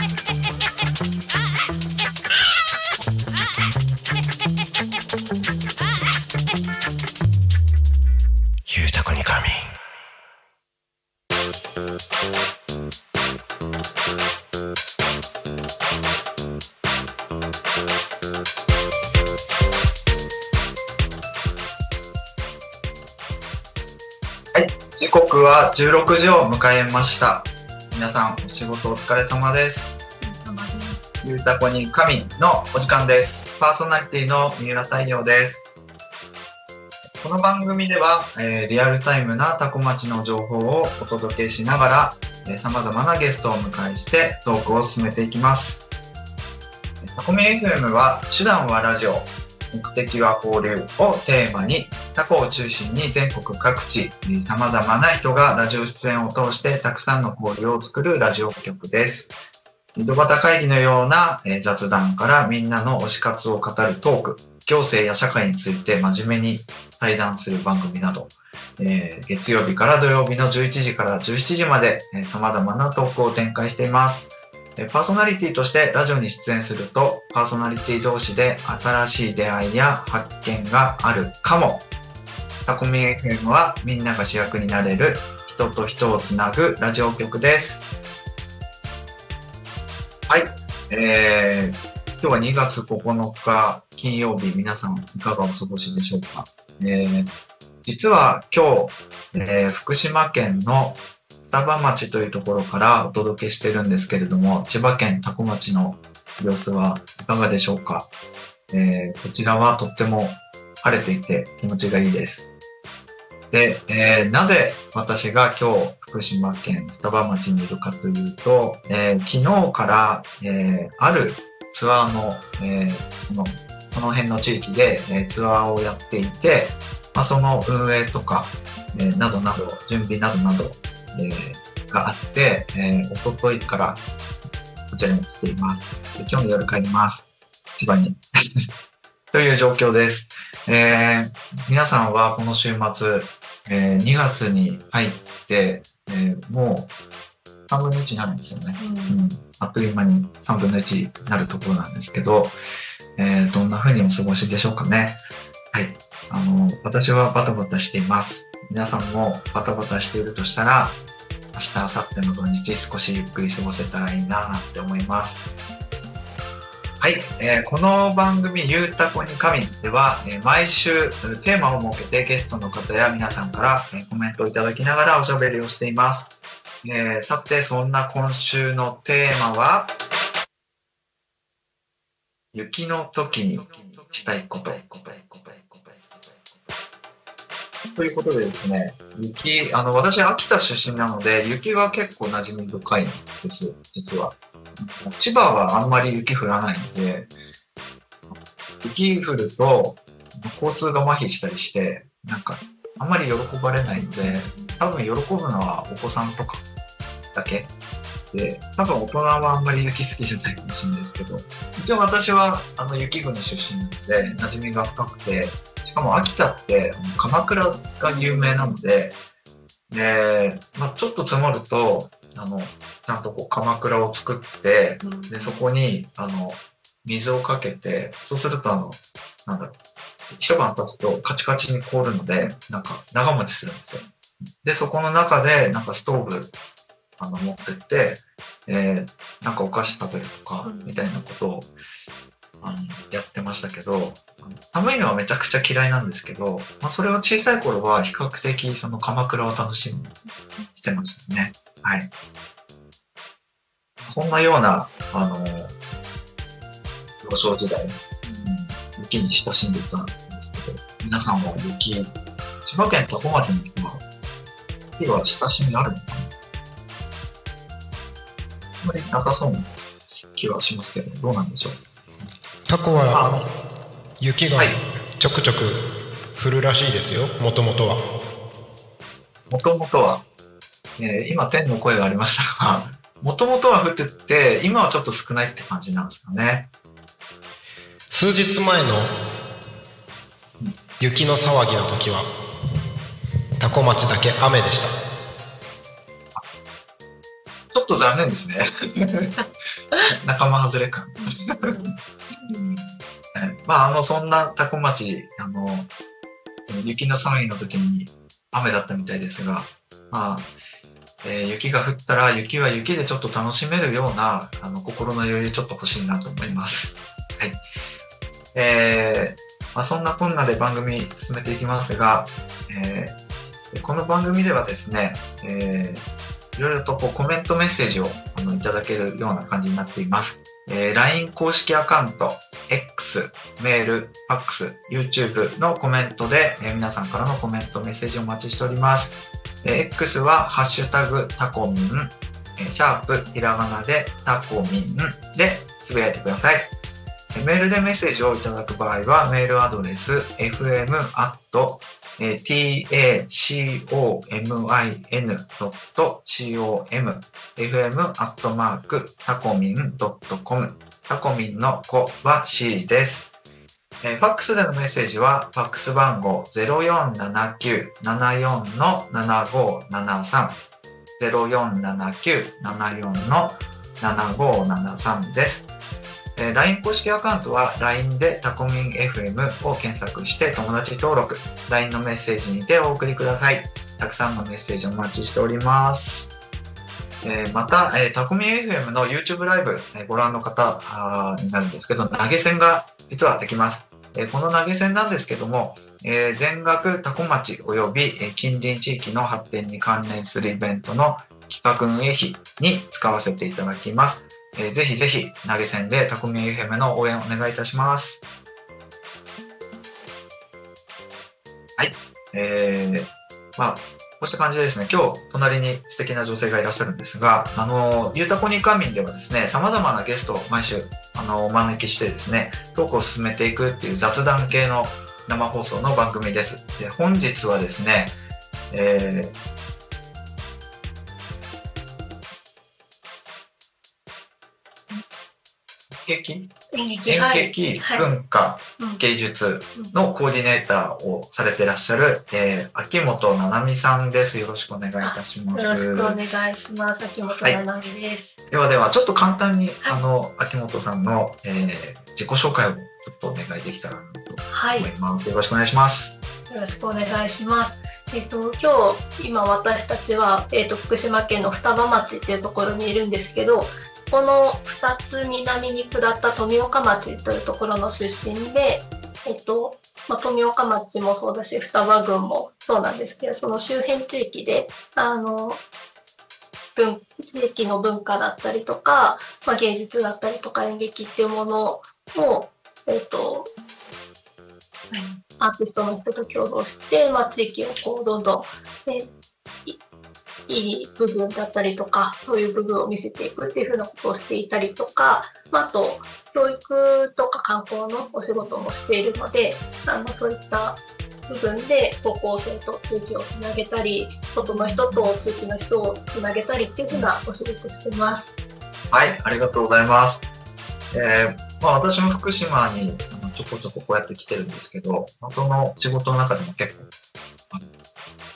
ゆは16時を迎えました。皆さん、お仕事お疲れ様です。ゆうたこに神のお時間です。パーソナリティの三浦太陽です。この番組では、えーリアルタイムなタコ町の情報をお届けしながら、えー様々なゲストをお迎えしてトークを進めていきます。タコミ FM は、手段はラジオ、目的は交流をテーマにタコを中心に全国各地、さまざまな人がラジオ出演を通してたくさんの交流を作るラジオ局です。井戸端会議のような雑談からみんなの推し活を語るトーク、行政や社会について真面目に対談する番組など、えー月曜日から土曜日の11時から17時までえー様々なトークを展開しています。パーソナリティとしてラジオに出演すると、パーソナリティ同士で新しい出会いや発見があるかもタコミ FM はみんなが主役になれる人と人をつなぐラジオ局です。はい。えー、今日は2月9日金曜日、皆さんいかがお過ごしでしょうか？えー、実は今日、えー福島県の双葉町というところからお届けしてるんですけれども、千葉県多古町の様子はいかがでしょうか？えーこちらはとっても晴れていて気持ちがいいです。で、えーなぜ私が今日福島県双葉町にいるかというと、えー昨日から、えーあるツアーの、えーこのこの辺の地域で、えーツアーをやっていて、まあ、その運営とか、えーなどなど、準備などなど、えーがあって、えー、おとといからこちらに来ています。で今日の夜帰ります。千葉に。という状況です。えー皆さんはこの週末、えー2月に入って、えーもう3分の1になるんですよね。うんあっという間に3分の1になるところなんですけど、えーどんな風にお過ごしでしょうかね。はい。あの、私はバタバタしています。皆さんもバタバタしているとしたら、明日、明後日の土日少しゆっくり過ごせたらいいなって思います。はい、えーこの番組「ゆうたこに神」では、えー毎週テーマを設けてゲストの方や皆さんから、えーコメントをいただきながらおしゃべりをしています、えーさてそんな今週のテーマは雪の時にしたいことということでですね雪あの私秋田出身なので雪が結構馴染み深いんです実は千葉はあんまり雪降らないので、雪降ると交通が麻痺したりして、なんかあんまり喜ばれないので、多分喜ぶのはお子さんとかだけ。で、多分大人はあんまり雪好きじゃないかもしれないですけど、一応私はあの雪国出身なので馴染みが深くて、しかも秋田って鎌倉が有名なので、で、まあ、ちょっと積もると、あの、ちゃんとこう鎌倉を作って、で、そこに、あの、水をかけて、そうするとあの、なんだろう、一晩経つとカチカチに凍るので、なんか長持ちするんですよ。で、そこの中で、なんかストーブ、あの、持ってって、えーなんかお菓子食べるとか、みたいなことを、あの、やってましたけど、寒いのはめちゃくちゃ嫌いなんですけど、まあ、それを小さい頃は比較的、その鎌倉を楽しみにしてましたね。はい。そんなような、あの、幼少時代、うん雪に親しんでたんですけど、皆さんは雪、千葉県多古町の人は、雪は親しみあるのかな？あまりなさそうな気はしますけど、どうなんでしょう？タコはあ、雪がはいちょくちょく降るらしいですよ、もともとは。もともとは、えー今天の声がありましたが、もともとは降ってて、今はちょっと少ないって感じなんですかね。数日前の雪の騒ぎの時は、タコ町だけ雨でした。ちょっと残念ですね。仲間外れ感。はいまあ、あの、そんなタコ町、あの、雪の騒ぎの時に雨だったみたいですが、まあ、えー雪が降ったら雪は雪でちょっと楽しめるような、あの、心の余裕ちょっと欲しいなと思います。はい。えーまあ、そんなこんなで番組進めていきますが、えーこの番組ではですね、えーいろいろとこうコメントメッセージをあのいただけるような感じになっています。えー LINE 公式アカウント、X、メール、ファックス、YouTube のコメントで、えー皆さんからのコメント、メッセージをお待ちしております。えー X は、ハッシュタグタコミン、えーシャープひらがなでタコミンでつぶやいてください。メールでメッセージをいただく場合は、メールアドレス、fm えー tacomin.com fm アットマークタコミン .com タコミンの子は C です。えーファックスでのメッセージは、ファックス番号0479-74の7573 0479-74の7573です。えー LINE 公式アカウントは LINE でタコミン FM を検索して友達登録、LINE のメッセージにてお送りください。たくさんのメッセージお待ちしております。えーまた、えータコミン FM の YouTube ライブ、えーご覧の方になるんですけど、投げ銭が実はできます。えこの投げ銭なんですけども、え全額タコ町及び、え近隣地域の発展に関連するイベントの企画運営費に使わせていただきます。えーぜひぜひ投げ銭でタコミン FM の応援お願いいたします。はい。えー、まあ、こうした感じでですね、今日隣に素敵な女性がいらっしゃるんですが、あの、ゆうたこにかみんではですね、様々なゲストを毎週、あの、お招きしてですね、トークを進めていくっていう雑談系の生放送の番組です。で、本日はですね、えー劇？演劇文化、うん芸術のコーディネーターをされてらっしゃる、えー秋元七海さんです。よろしくお願いいたします。よろしくお願いします。秋元七海です。ではでは、ちょっと簡単に、はいあの、秋元さんの、えー自己紹介をちょっとお願いできたらなとはい。よ思います。よろしくお願いします。ろしくお願いします。えっと、今日、今私たちは、えっと、福島県の双葉町っていうところにいるんですけど、そこの2つ南に下った富岡町というところの出身で、えっと、まあ、富岡町もそうだし、双葉郡もそうなんですけど、その周辺地域で、あの、文地域の文化だったりとか、まあ、芸術だったりとか演劇っていうものを、えっと、アーティストの人と共同して、まあ、地域をこうどんどん、ね、いいい部分だったりとかそういう部分を見せていくっていうふうなことをしていたりとか、まあ、あと教育とか観光のお仕事もしているのであのそういった部分で高校生と地域をつなげたり外の人と地域の人をつなげたりっていうふうなお仕事してます。はい、ありがとうございます。えーまあ、私も福島にあのちょこちょここうやって来てるんですけど、まあ、その仕事の中でも結構、あの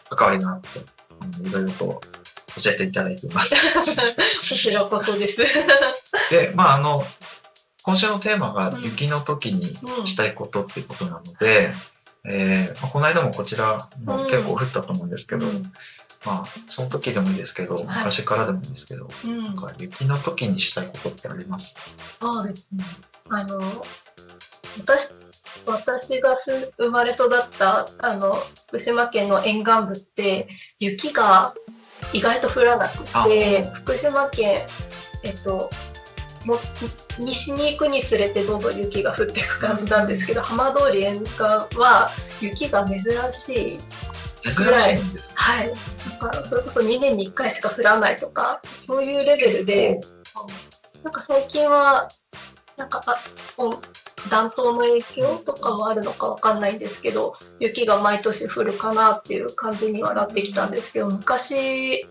関わりがあって、いろいろと教えていただいています。こちらこそです。で、まあ、あの、今週のテーマがうん。雪の時にしたいことっていうことなので、えーまあ、この間もこちらも結構降ったと思うんですけど、うん。まあ、その時でもいいですけど、昔からでもいいですけど、うん。なんか雪の時にしたいことってあります？そうですね。あの、私、私がす生まれ育った、あの、福島県の沿岸部って、雪が意外と降らなくて、福島県、えっと、も西に行くにつれてどんどん雪が降っていく感じなんですけど、浜通り沿岸は雪が珍しい珍しい。はい、なんかそれこそ2年に1回しか降らないとかそういうレベルでなんか最近は、なんか、あお暖冬の影響とかもあるのかわかんないんですけど、雪が毎年降るかなっていう感じにはなってきたんですけど、昔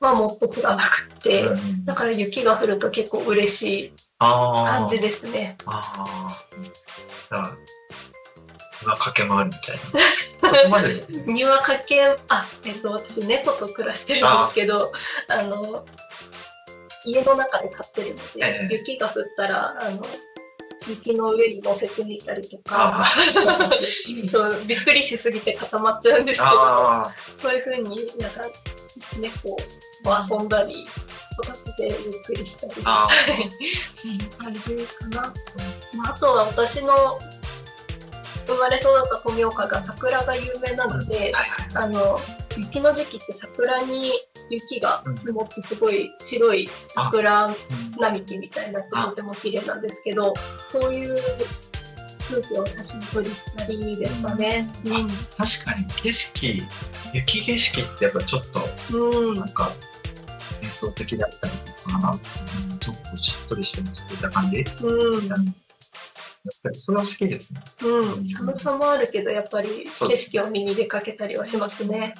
はもっと降らなくって、うんだから雪が降ると結構嬉しい。感じですね。ああ。だから、今駆け回るみたいな。庭かけ、あ、えっと、私猫と暮らしてるんですけど、あの、家の中で飼ってるので、ええ雪が降ったら、あの、雪の上に乗せてみたりとかあ、そう、びっくりしすぎて固まっちゃうんですけど、あそういう風になんか、猫と遊んだり、育ててゆっくりしたり、感じかな。まあ、あとは私の生まれ育った富岡が桜が有名なので、あ。の、雪の時期って桜に雪が積もってすごい白い桜並木みたいになってとても綺麗なんですけど、そういう風景を写真撮りたりですかね。確かに景色、雪景色ってやっぱちょっと、うん。うんなんか、幻想的だったりとか、ちょっとしっとりして落ち着いた感じ。うん。ぱりそれは好きですね。うん。寒さもあるけど、やっぱり景色を見に出かけたりはしますね。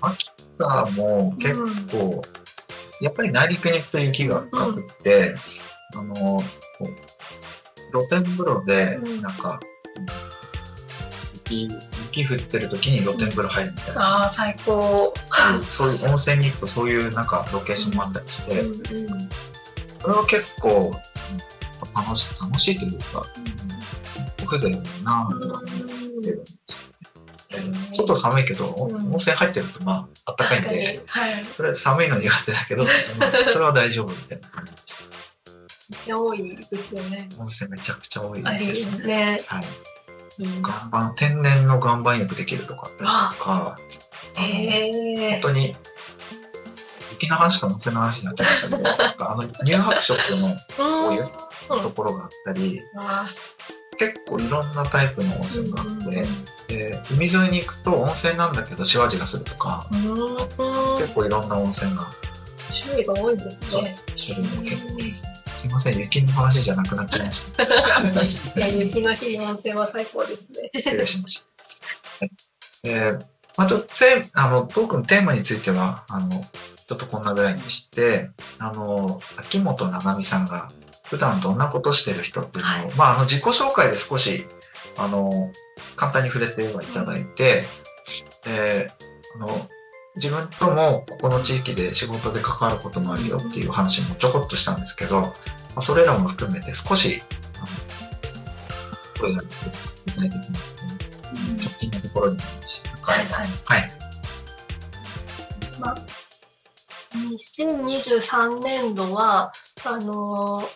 秋田も結構、やっぱり内陸に行くと雪が深くって、あの、こう露天風呂でう、んなんか、雪、雪降ってる時に露天風呂入るみたいな。ああ、最高。そういう温泉に行くとそういうなんかロケーションもあったりして、うんうん。それは結構うん楽し楽しいというか、風情だなぁとは思ってるんですよね。で外寒いけど、温泉入ってるとまあ暖かいんで、。はい。それ寒いの苦手だけど、ま あそれは大丈夫みたいな感じでした。多いですよね。温泉めちゃくちゃ多いですね。ね。はい。うん岩盤、天然の岩盤浴できるとかあったりとか、え。本当に、雪の話か温泉の話になっちゃいましたけど、あの乳白色のこういうところがあったり、あ結構いろんなタイプの温泉があうんって、で海沿いに行くと温泉なんだけど塩味がするとか、うん。結構いろんな温泉が、種類が多いですね。種類も結構多いですね。すいません、雪の話じゃなくなっちゃいました。いや雪の日の温泉は最高ですね。失礼しました。はいえーまあ、ちょっとあのトークのテーマについてはあのちょっとこんなぐらいにしてあの秋元七海さんが普段どんなことしてる人っていうのを、まあ、あの自己紹介で少しあの簡単に触れてはいただいて、であの自分ともここの地域で仕事で関わることもあるよっていう話もちょこっとしたんですけど、まあ、それらも含めて少しあの声が具体的に直近のところにはいはい。はい。まあ、2023年度は、あのー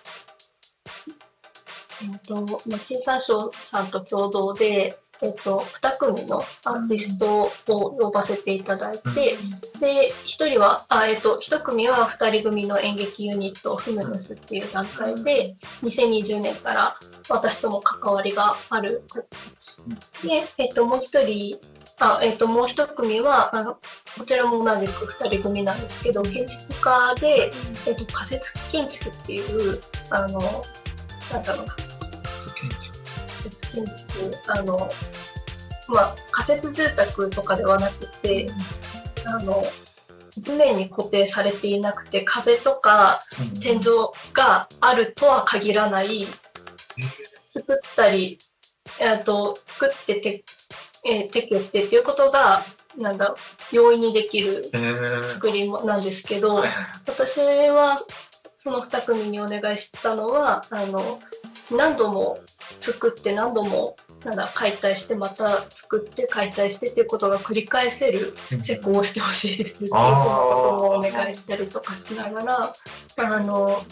えっと、まあ、経産省さんと共同で、えっと、2組のアーティストを呼ばせていただいて、で、1人は、あえっと、1組は2人組の演劇ユニット、フムヌスっていう団体で、2020年から私とも関わりがある形。で、えっと、もう1人、あえっと、もう1組は、あの、こちらも同じく2人組なんですけど、建築家で、えっと、仮設建築っていう、あの、なんだろうな、あの、まあ、仮設住宅とかではなくて、あの、地面に固定されていなくて、壁とか天井があるとは限らない、作ったり、えっと、作ってて、えー撤去してっていうことが、なんだ容易にできるえー、作りもなんですけど、私はその2組にお願いしたのはあの何度も作って何度もなんだ解体してまた作って解体してっていうことが繰り返せる施工をしてほしいですっていうこともお願いしたりとかしながらあの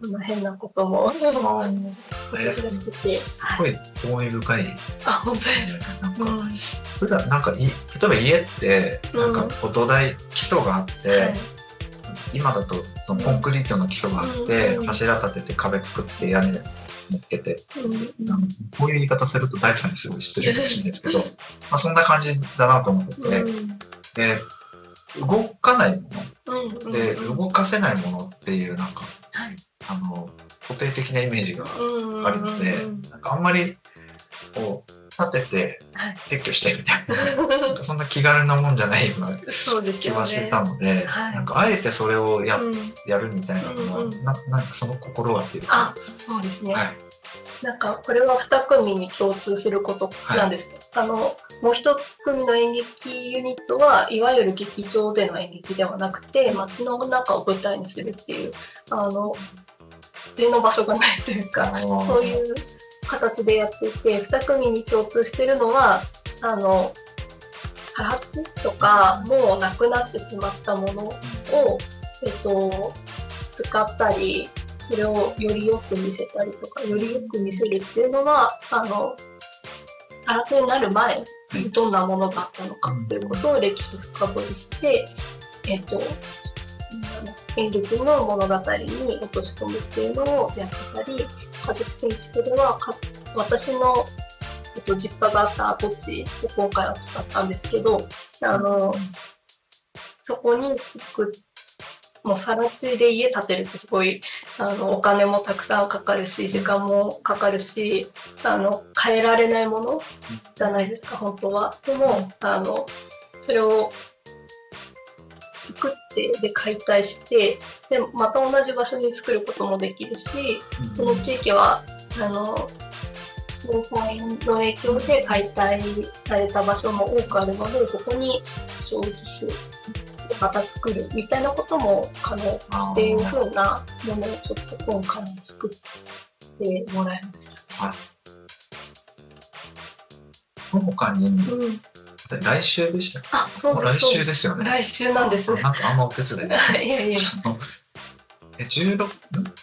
この変なこともあのご紹介してて、すごい興味深い。あ本当ですか、なんか、うん普段なんかい、例えば家って、なんか土台、基礎があって、はい。今だとそのコンクリートの基礎があって、うん。柱立てて壁作って屋根乗っけて、うん。こういう言い方すると大工さんにすごい失礼かもしれないですけど、まあそんな感じだなと思ってて、うん。で、動かないもうんうんうん。ので、動かせないものっていう、なんか、はい。あの、固定的なイメージがうんうんあるので、うんなんかあんまり、こう、立ててはい撤去してみたいな、なんかそんな気軽なもんじゃないようなそうですよね。気はしてたので、はい。なんかあえてそれをや,、うん。やるみたいなのは、うんうんななんかその心はっていうあか、、そうですね。はい、なんかこれは2組に共通することなんです、あのもう一組の演劇ユニットはいわゆる劇場での演劇ではなくて街の中を舞台にするっていうあの上の場所がないというかそういう形でやっていて2組に共通してるのはあの開発とかもうなくなってしまったものを、えっと、使ったりそれをよりよく見せたりとかよりよく見せるっていうのはあの開発になる前にどんなものだったのかっていうことを歴史深掘りして、えっと、演劇の物語に落とし込むっていうのをやってたり風付建築ではか私の、えっと、実家があった跡地を今回は使ったんですけどあのそこに作っもう更地で家建てるってすごいあのお金もたくさんかかるし時間もかかるしあの変えられないものじゃないですか本当は。でもあのそれを作ってで解体してでまた同じ場所に作ることもできるしこの地域はあの震災の影響で解体された場所も多くあるのでそこに場所を移すまた作るみたいなことも可能っていう風なものをちょっと今回も作ってもらいました。他に、うん、来週でしたあ、そうです。週ですよね。来週なんです。あなんかあんまお手伝い。いやいや。あ のえ、16、ん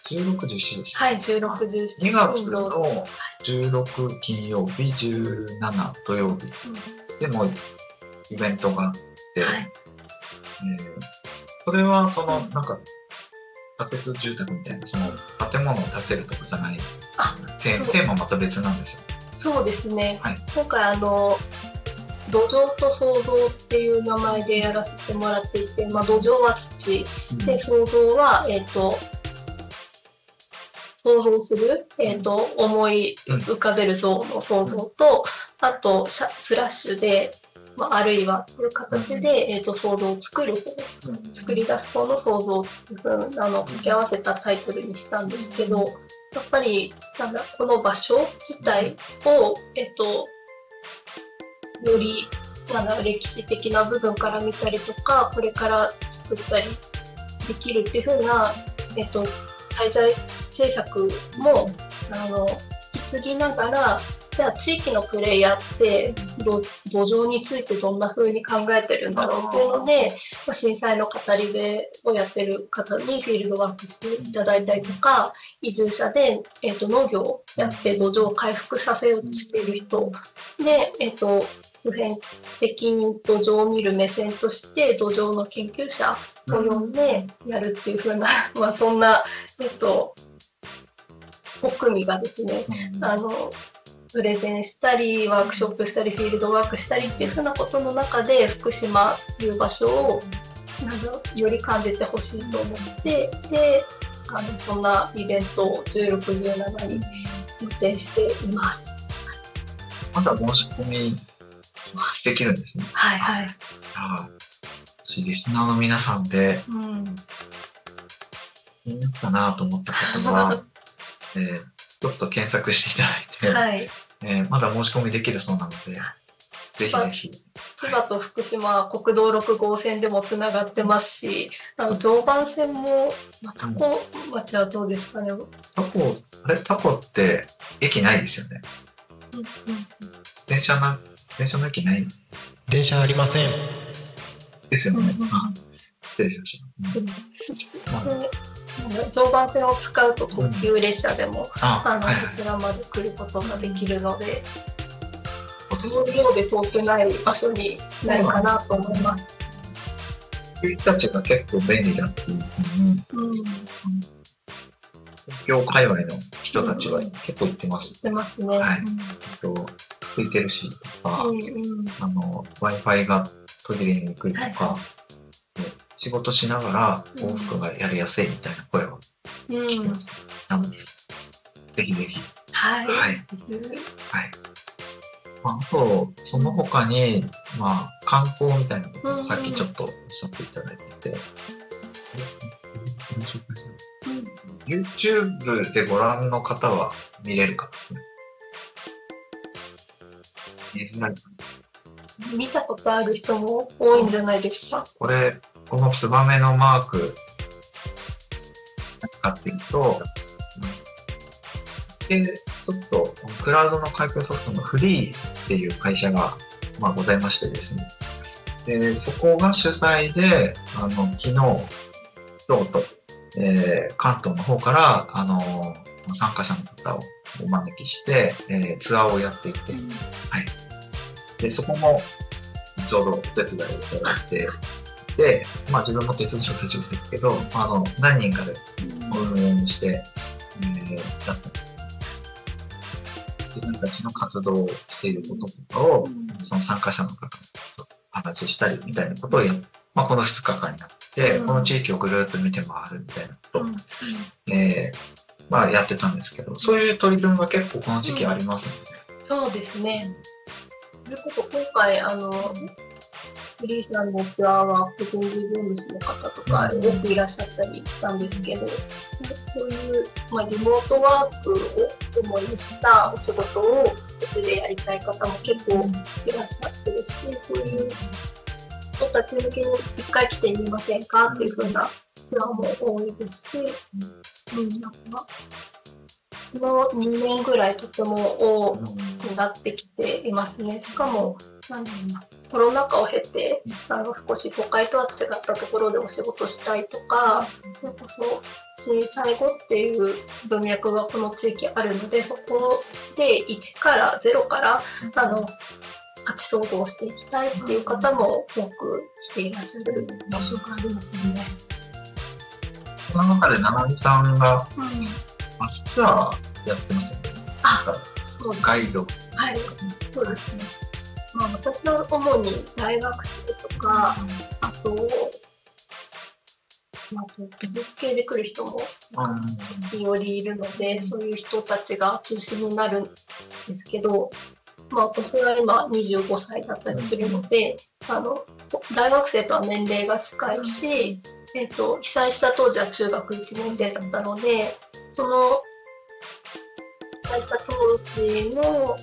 ?16、17でしたはい、16、17。2月の16金曜日、17土曜日でもイベントがあって、はい。えーそれはその、なんか、仮設住宅みたいな、その建物を建てるとかじゃない、あ、テーマまた別なんですよ。そうですね。はい今回あの、土壌と創造っていう名前でやらせてもらっていて、まあ、土壌は土で創造は、えっ、と想像する、えっと思い浮かべる像の想像と、あとシャスラッシュで、まあ、あるいはという形で、えっと想像を作る方作り出す方の想像っていうふうなのを掛け合わせたタイトルにしたんですけどやっぱりなんだこの場所自体を、えっと、よりなんだ歴史的な部分から見たりとかこれから作ったりできるっていうふうな、えっと、滞在制作もあの引き継ぎながらじゃあ地域のプレイヤーってど土壌についてどんな風に考えてるんだろうっていうので、まあ、震災の語り部をやってる方にフィールドワークしていただいたりとか移住者で、えー、と農業をやって土壌を回復させようとしている人で、えー、と普遍的に土壌を見る目線として土壌の研究者を呼んでやるっていう風な、まあそんな、えっと、5組がですね、あの、プレゼンしたり、ワークショップしたり、フィールドワークしたりっていうふうなことの中で、福島という場所を、なんより感じてほしいと思って、で、あの、そんなイベントを16、17に予定しています。まずは申し込みできるんですね。はいはい。はい。リスナーの皆さんでうん。気になったなと思った方は、えーちょっと検索していただいて、はい。えーまだ申し込みできるそうなので、ぜひぜひ。千葉と福島は国道6号線でもつながってますし、あの常磐線も、まあ、タコ町はどうですかね？うんタコ、あれタコって駅ないですよね。電車な、電車の駅ない電車ありません。ですよね。うんうんあ失礼しました。うんまあで常磐線を使うと特急列車でも、あ、あのはいはいこちらまで来ることができるので、そうです無料で遠くない場所になるかなと思います。人たちが結構便利だっていうふうん、東京界隈の人たちは結構言ってます。出ますね。はいと空いてるしとか、うんうんあの、Wi-Fi が途切れにくいとか、はい仕事しながら往復がやりやすいみたいな声をうん聞きま。す。なので、ぜひぜひ。はい。はい。はい。まあ、あと、その他に、まあ、観光みたいなことうんうんをさっきちょっとおっしゃっていただいてて、YouTube でご覧の方は見れるかな？見えづらいかな見たことある人も多いんじゃないですか？これ、このツバメのマーク、使っていくと、で、ちょっと、クラウドの開発ソフトのフリーっていう会社が、まあ、ございましてですね。で、そこが主催で、あの、昨日、京都、えー関東の方から、あの、参加者の方をお招きして、えーツアーをやっていて、はい。で、そこも、ちょうどお手伝いをいただいて、で、まあ自分も手伝いを手伝うんですけど、あの、何人かで運営して、えー、やった。自分たちの活動をしていることとかを、その参加者の方と話したりみたいなことをやっまあ、この2日間になって、うんこの地域をぐるっと見て回るみたいなことを、うんえーまあ、やってたんですけど、そういう取り組みが結構この時期ありますので、そうですね。それこそ今回、あの、フリーさんのツアーは個人事業主の方とか多くいらっしゃったりしたんですけど、そういう、まあ、リモートワークを主にしたお仕事をこっちでやりたい方も結構いらっしゃってるし、そういう人たち向けに一回来てみませんかっていう風なツアーも多いですし、うん、なんか、の2年ぐらいとても多くなってきていますね。しかも、コロナ禍を経て、あの少し都会とは違ったところでお仕事したいとか、それこそ震災後っていう文脈がこの地域あるので、そこで1から0から、あの、価値創造していきたいっていう方も多く来ていらっしゃる場所がありますよね。その中で、七海さんがうん。バスツアーやってますよね。あ、そうガイド。はい、そうですね。まあ、私は主に大学生とか、あと、まあ、美術系で来る人も時折いるので、そういう人たちが中心になるんですけど、まあ、私は今25歳だったりするので、あの、大学生とは年齢が近いし、えっ、と、被災した当時は中学1年生だったので、その、被災した当時の、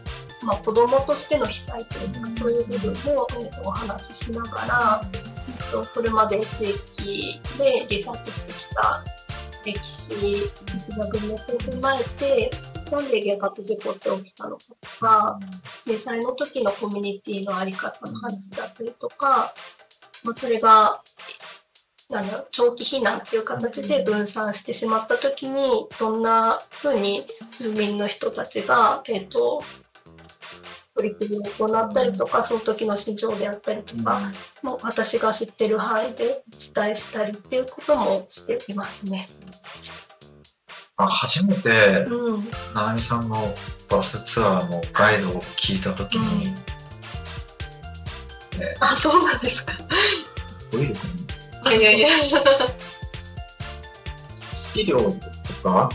まあ、子供としての被災というか、そういう部分も、えー、とお話ししながら、えっとこれまで地域でリサーチしてきた歴史的な文脈を踏まえて、なんで原発事故って起きたのかとか、震災の時のコミュニティのあり方の話だったりとか、まあ、それが、なんだろう長期避難っていう形で分散してしまった時に、どんな風に住民の人たちが、えっ、と、取り組みを行ったりとか、その時の心情であったりとか、もう私が知ってる範囲でお伝えしたりっていうこともしていますね。あ初めて、うん。さんのバスツアーのガイドを聞いたときに、あ、そうなんですか。オイル君いやいやいや。医療とか、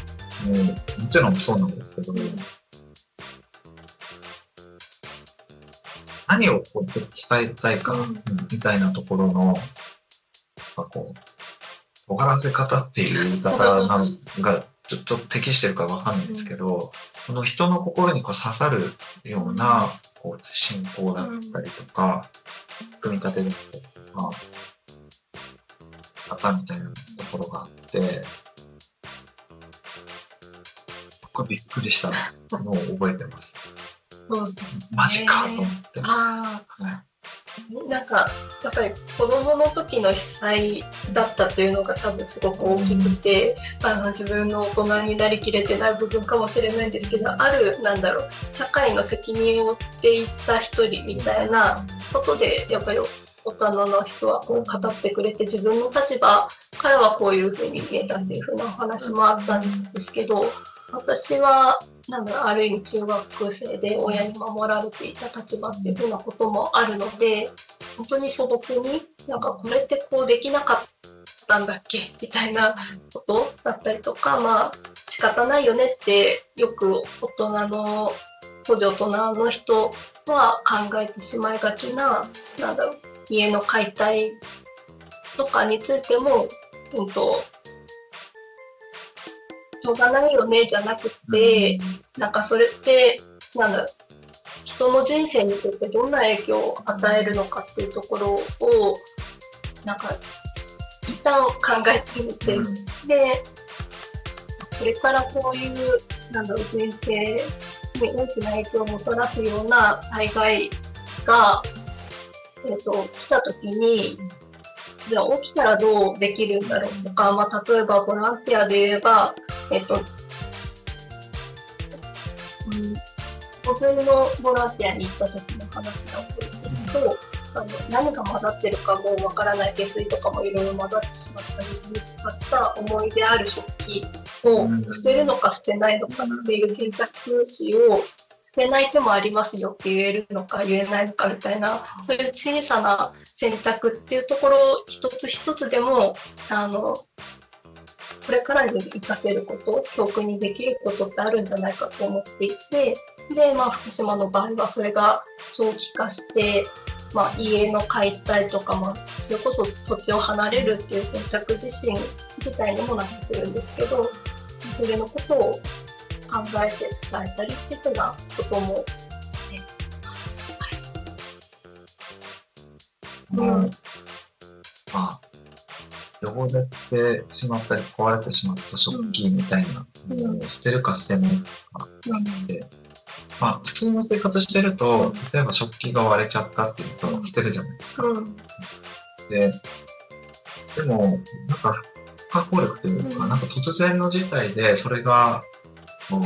もうもちろんそうなんですけど、何をこう伝えたいか、みたいなところの、なんかこう、尖らせ方っていう言い方なのが、ちょっと適してるかわかんないんですけど、この人の心にこう刺さるような、こう、信仰だったりとか、組み立てだったりとか、方みたいなところがあって、僕はびっくりしたのを覚えてます。そうですねマジかと思って。あはいあ。なんか、やっぱり子供の時の被災だったというのが多分すごく大きくて、あの自分の大人になりきれてない部分かもしれないんですけど、ある、なんだろう、社会の責任を負っていった一人みたいなことで、やっぱり大人の人はこう語ってくれて、自分の立場からはこういうふうに見えたっていうふうなお話もあったんですけど、私は、なん、ある意味中学生で親に守られていた立場っていうふうなこともあるので、本当に素朴に、なんかこれってこうできなかったんだっけみたいなことだったりとか、まあ、仕方ないよねって、よく大人の、当時大人の人は考えてしまいがちな、なんだろう、家の解体とかについても、うんと、しょうがないよねじゃなくて、なんかそれって、なんだ人の人生にとってどんな影響を与えるのかっていうところを、なんか、一旦考えてみて、で、これからそういう、なんだろう、人生に大きな影響をもたらすような災害が、えっ、と、来た時に、じゃあ起きたらどうできるんだろう？とか、まあ、例えばボランティアで言えば、えっ、と、うん、交通のボランティアに行った時の話なんですけど、あの何が混ざってるかもわからない下水とかもいろいろ混ざってしまった水に使った思い出ある食器を捨てるのか捨てないのかっていう選択肢を捨てない手もありますよって言えるのか言えないのかみたいなそういう小さな選択っていうところを一つ一つでもあのこれからに活かせること教訓にできることってあるんじゃないかと思っていてで、まあ、福島の場合はそれが長期化してまあ、家の解体とか、まあ、それこそ土地を離れるっていう選択自身自体にもなってるんですけど、それのことを考えて伝えたりっていうようなこともしてます。はい、うん。まあ、汚れてしまったり壊れてしまった食器みたいなのを捨てるか捨てないかって、まあ、普通の生活してると、例えば食器が割れちゃったっていうと捨てるじゃないですか。うん。で、でも、なんか、不可抗力というか、なんか突然の事態で、それが、こう、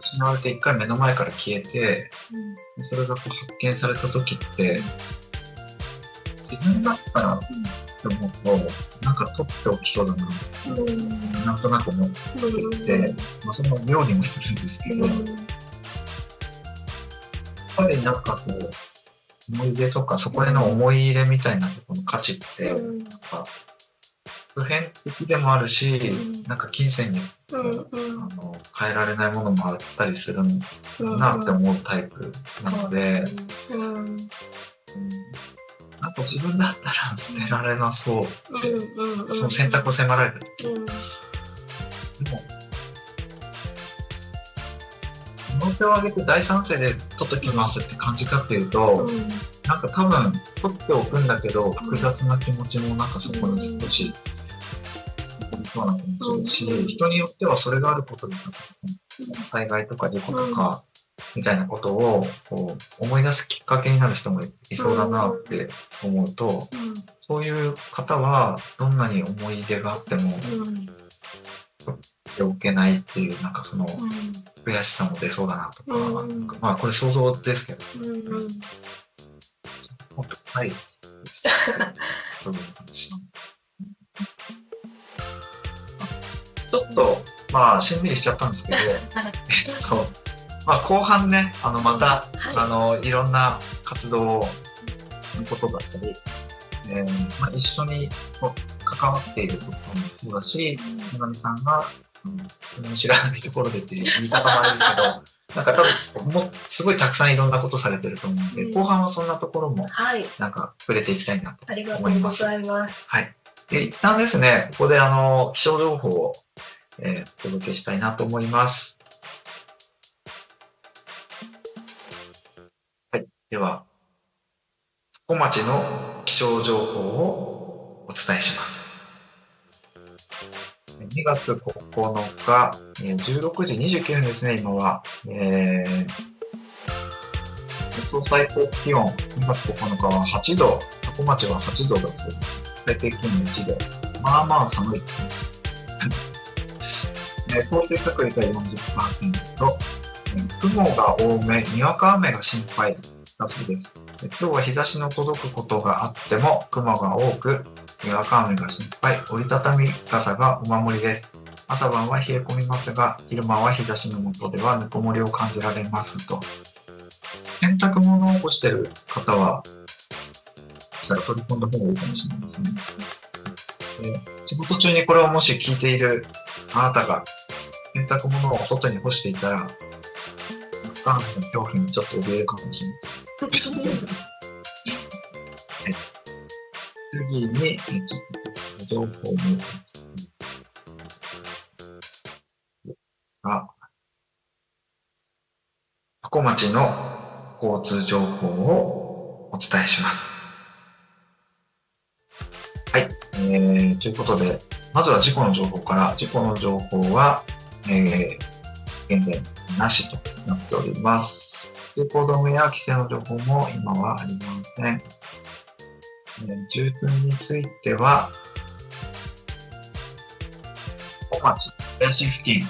失われて一回目の前から消えて、それがこう発見された時って、自分だったらって思うと、なんか取っておきそうだな、うん。なんとなく思っていて、まあ、その妙にもいるんですけど、やっぱりなんかこう、思い出とか、そこへの思い入れみたいなところの価値って、うん。なんか普遍的でもあるし、うんなんか金銭にうん。うん。あの変えられないものもあったりする。なって思うタイプなので、うん。うんなんか自分だったら捨てられなそうって、うん。うん。その選択を迫られた時うん。でも、両手を挙げて大賛成で取っときますって感じかっていうと、うん。なんか多分取っておくんだけど、複雑な気持ちもなんかそこに少し、そうな気持ちいいし、うん人によってはそれがあることによって、災害とか事故とか、みたいなことをこう思い出すきっかけになる人もいそうだなって思うと、そういう方はどんなに思い出があってもうん。手を置けないっていう、なんかそのうん。悔しさも出そうだなとか、うんまあこれ想像ですけど、うん。本当ないです。そうちょっと、まあ、しんみりしちゃったんですけど、えっと、まあ、後半ね、あの、また、はいあの、いろんな活動のことだったり、えーまあ、一緒に関わっていることもそうだし、野上さんが、うん、知らないところでっていう言い方もあれですけど、なんか多分、もう、すごいたくさんいろんなことされてると思うんで、うん後半はそんなところも、はい。なんか、触れていきたいなとありがとうございます。はい。で、一旦ですね、ここであの、気象情報を、えーお届けしたいなと思います。はい。では、小町の気象情報をお伝えします。2月9日、16時29分ですね、今は。えー、予想最高気温、2月9日は8度、多古町は8度だそうです。最低気温1度。まあまあ寒いですね。え降水確率は40%、え雲が多め、にわか雨が心配だそうです。今日は日差しの届くことがあっても雲が多く、にわか雨が心配、折りたたみ傘がお守りです。朝晩は冷え込みますが、昼間は日差しの下ではぬくもりを感じられますと。洗濯物を干してる方は、したら取り込んだ方がいいかもしれないですね。仕事中にこれをもし聞いているあなたが洗濯物を外に干していたら、ガンの恐怖にちょっと怯えるかもしれません。次に、えっと、情報も、が、多古町の交通情報をお伝えします。えー、ということで、まずは事故の情報から、事故の情報は、えー、現在なしとなっております。通行止めや規制の情報も今はありません。えー渋滞については、小町、林付近、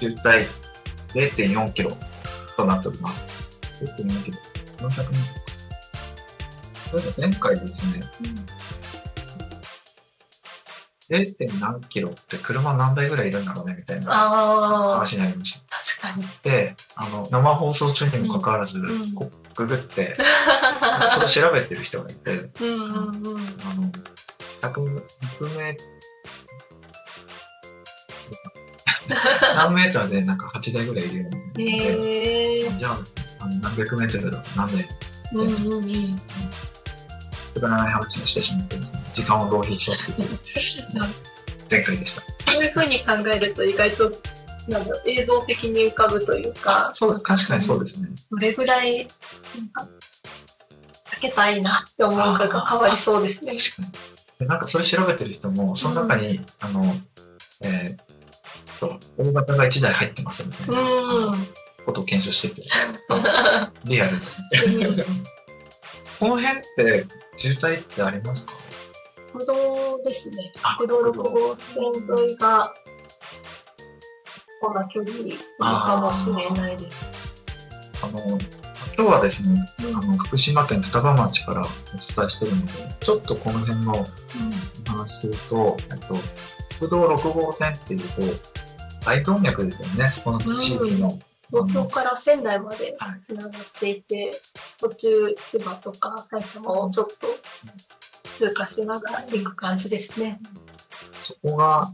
渋滞0.4キロとなっております。0.4キロ。400メートル。それで前回ですね、0. 点何キロって車何台ぐらいいるんだろうねみたいな話になりました。確かに。で、あの、生放送中にもかかわらず、んこうググって、それを調べてる人がいて、うんうんうん。あの、100、100メー何メーターでなんか8台ぐらいいるようなので、へえ。じゃあ、あの何百メートルだと何台うんうんうん。くだらない話をしてしまって時間を浪費しちゃっていう前回でした。そういうふうに考えると意外と、なんだ映像的に浮かぶというか、そう、確かにそうですね。どれぐらい、なんか、避けたいなって思うかが変わりそうですね。確かに。でなんかそれ調べてる人も、その中に、あの、えー、と大型が1台入ってますみたいなうん。ことを検証してて、リアルで。この辺って渋滞ってありますか？国道ですね。あ国道6号線沿いが、こんな距離かもしれないです。あの、今日はですね、あの、福島県双葉町からお伝えしてるので、ちょっとこの辺のお話すると、えっと、国道6号線っていうと、大動脈ですよね、この地域の。東京から仙台まではいつながっていて、途中千葉とか埼玉をちょっと通過しながら行く感じですね。そこが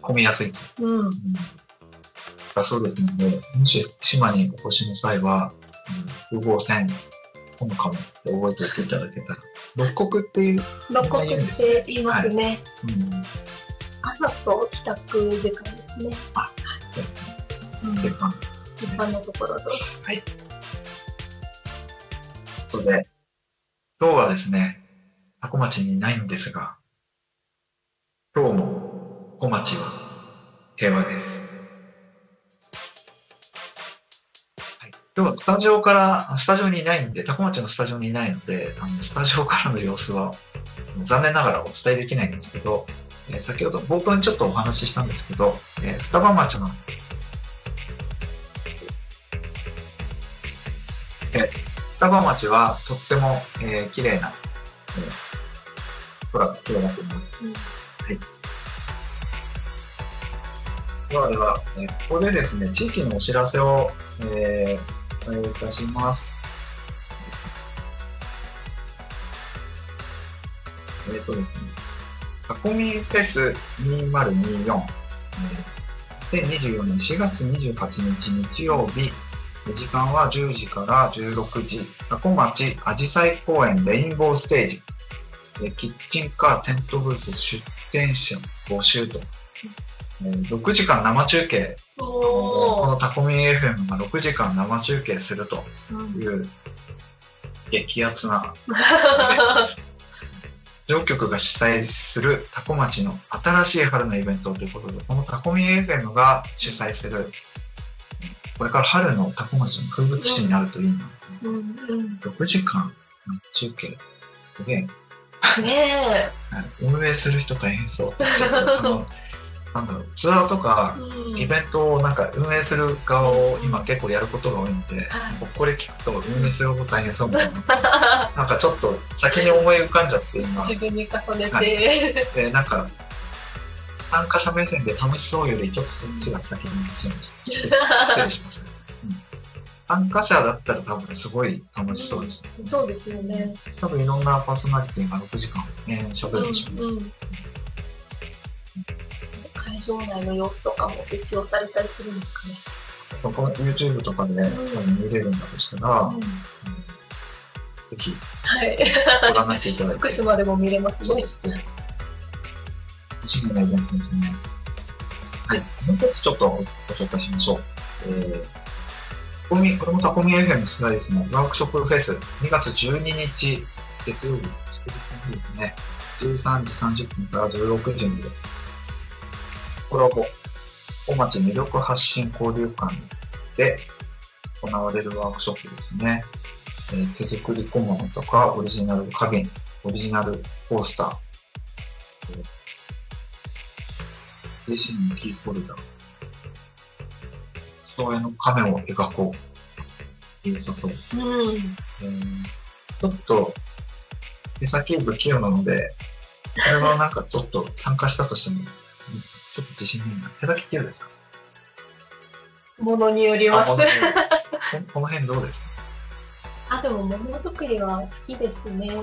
混みやすいと。うん。だそうですので、もし福島にお越しの際は、うん、6号線、混むかもって覚えておいていただけたら。六国っていう、六国って言いますね。うん、朝と帰宅時間ですね。あうん、っていうか、一般のところと。ことで、今日はですね、多古町にいないんですが、今日も小町は平和です。はい、今日はスタジオから、スタジオにいないんで、多古町のスタジオにいないので、あのスタジオからの様子は残念ながらお伝えできないんですけど、えー先ほど冒頭にちょっとお話ししたんですけど、えー双葉町の双葉町はとっても、えー綺麗な、えー空が広がっています。うんはい。ではでは、えーここでですね、地域のお知らせを、えー、お伝えいたします。えっ、とですね、タコミフェス2024、えー2024年4月28日日曜日、時間は10時から16時、多古町あじさい公園レインボーステージ、えーキッチンカーテントブース出店者募集と、えー6時間生中継、こおのタコミ FM が6時間生中継するとー。いう激アツな。上局が主催するタコ町の新しい春のイベントということで、このタコミ FM が主催する、これから春のタコ町の風物詩になるといいな。うんうん6時間中継で、ねはい運営する人大変そう。なんだろう、ツアーとかえ。うんイベントをなんか運営する側を今結構やることが多いので、はいここで聞くと運営する方大変そうだな。なんかちょっと先に思い浮かんじゃって今。自分に重ねはて、で、なんか、参加者目線で楽しそうよりちょっとそっちが先に来ちゃいました。失礼しました、うん。参加者だったら多分すごい楽しそうです。そうですよね。多分いろんなパーソナリティが6時間ね、喋るでしょうね。うんうん会場内の様子とかも実況されたりするんですかね。この YouTube とかで、多分見れるんだとしたら、うんぜひはい。ご覧になっていただいて。福島でも見れますねそうで。すね。楽しみなイベントですね。はい。もう一つちょっとご紹介しましょう。えー、これもこれもタコミ FM 主題ですね。ワークショップフェス、2月12日、月曜日、祝日の日ですね。13時30分から16時にです。コラボ、小町魅力発信交流館で行われるワークショップですね。えー手作り小物とか、オリジナル花瓶、オリジナルコースター、えーレジンのキーホルダー、人への亀を描こう。良さそうです。うん。えーちょっと、手先不器用なので、これはなんかちょっと参加したとしても、うんちょっと自信ないな。手先器用ですかものによりますあこ。の辺ここの辺どうですか？あ、でもものづくりは好きですね。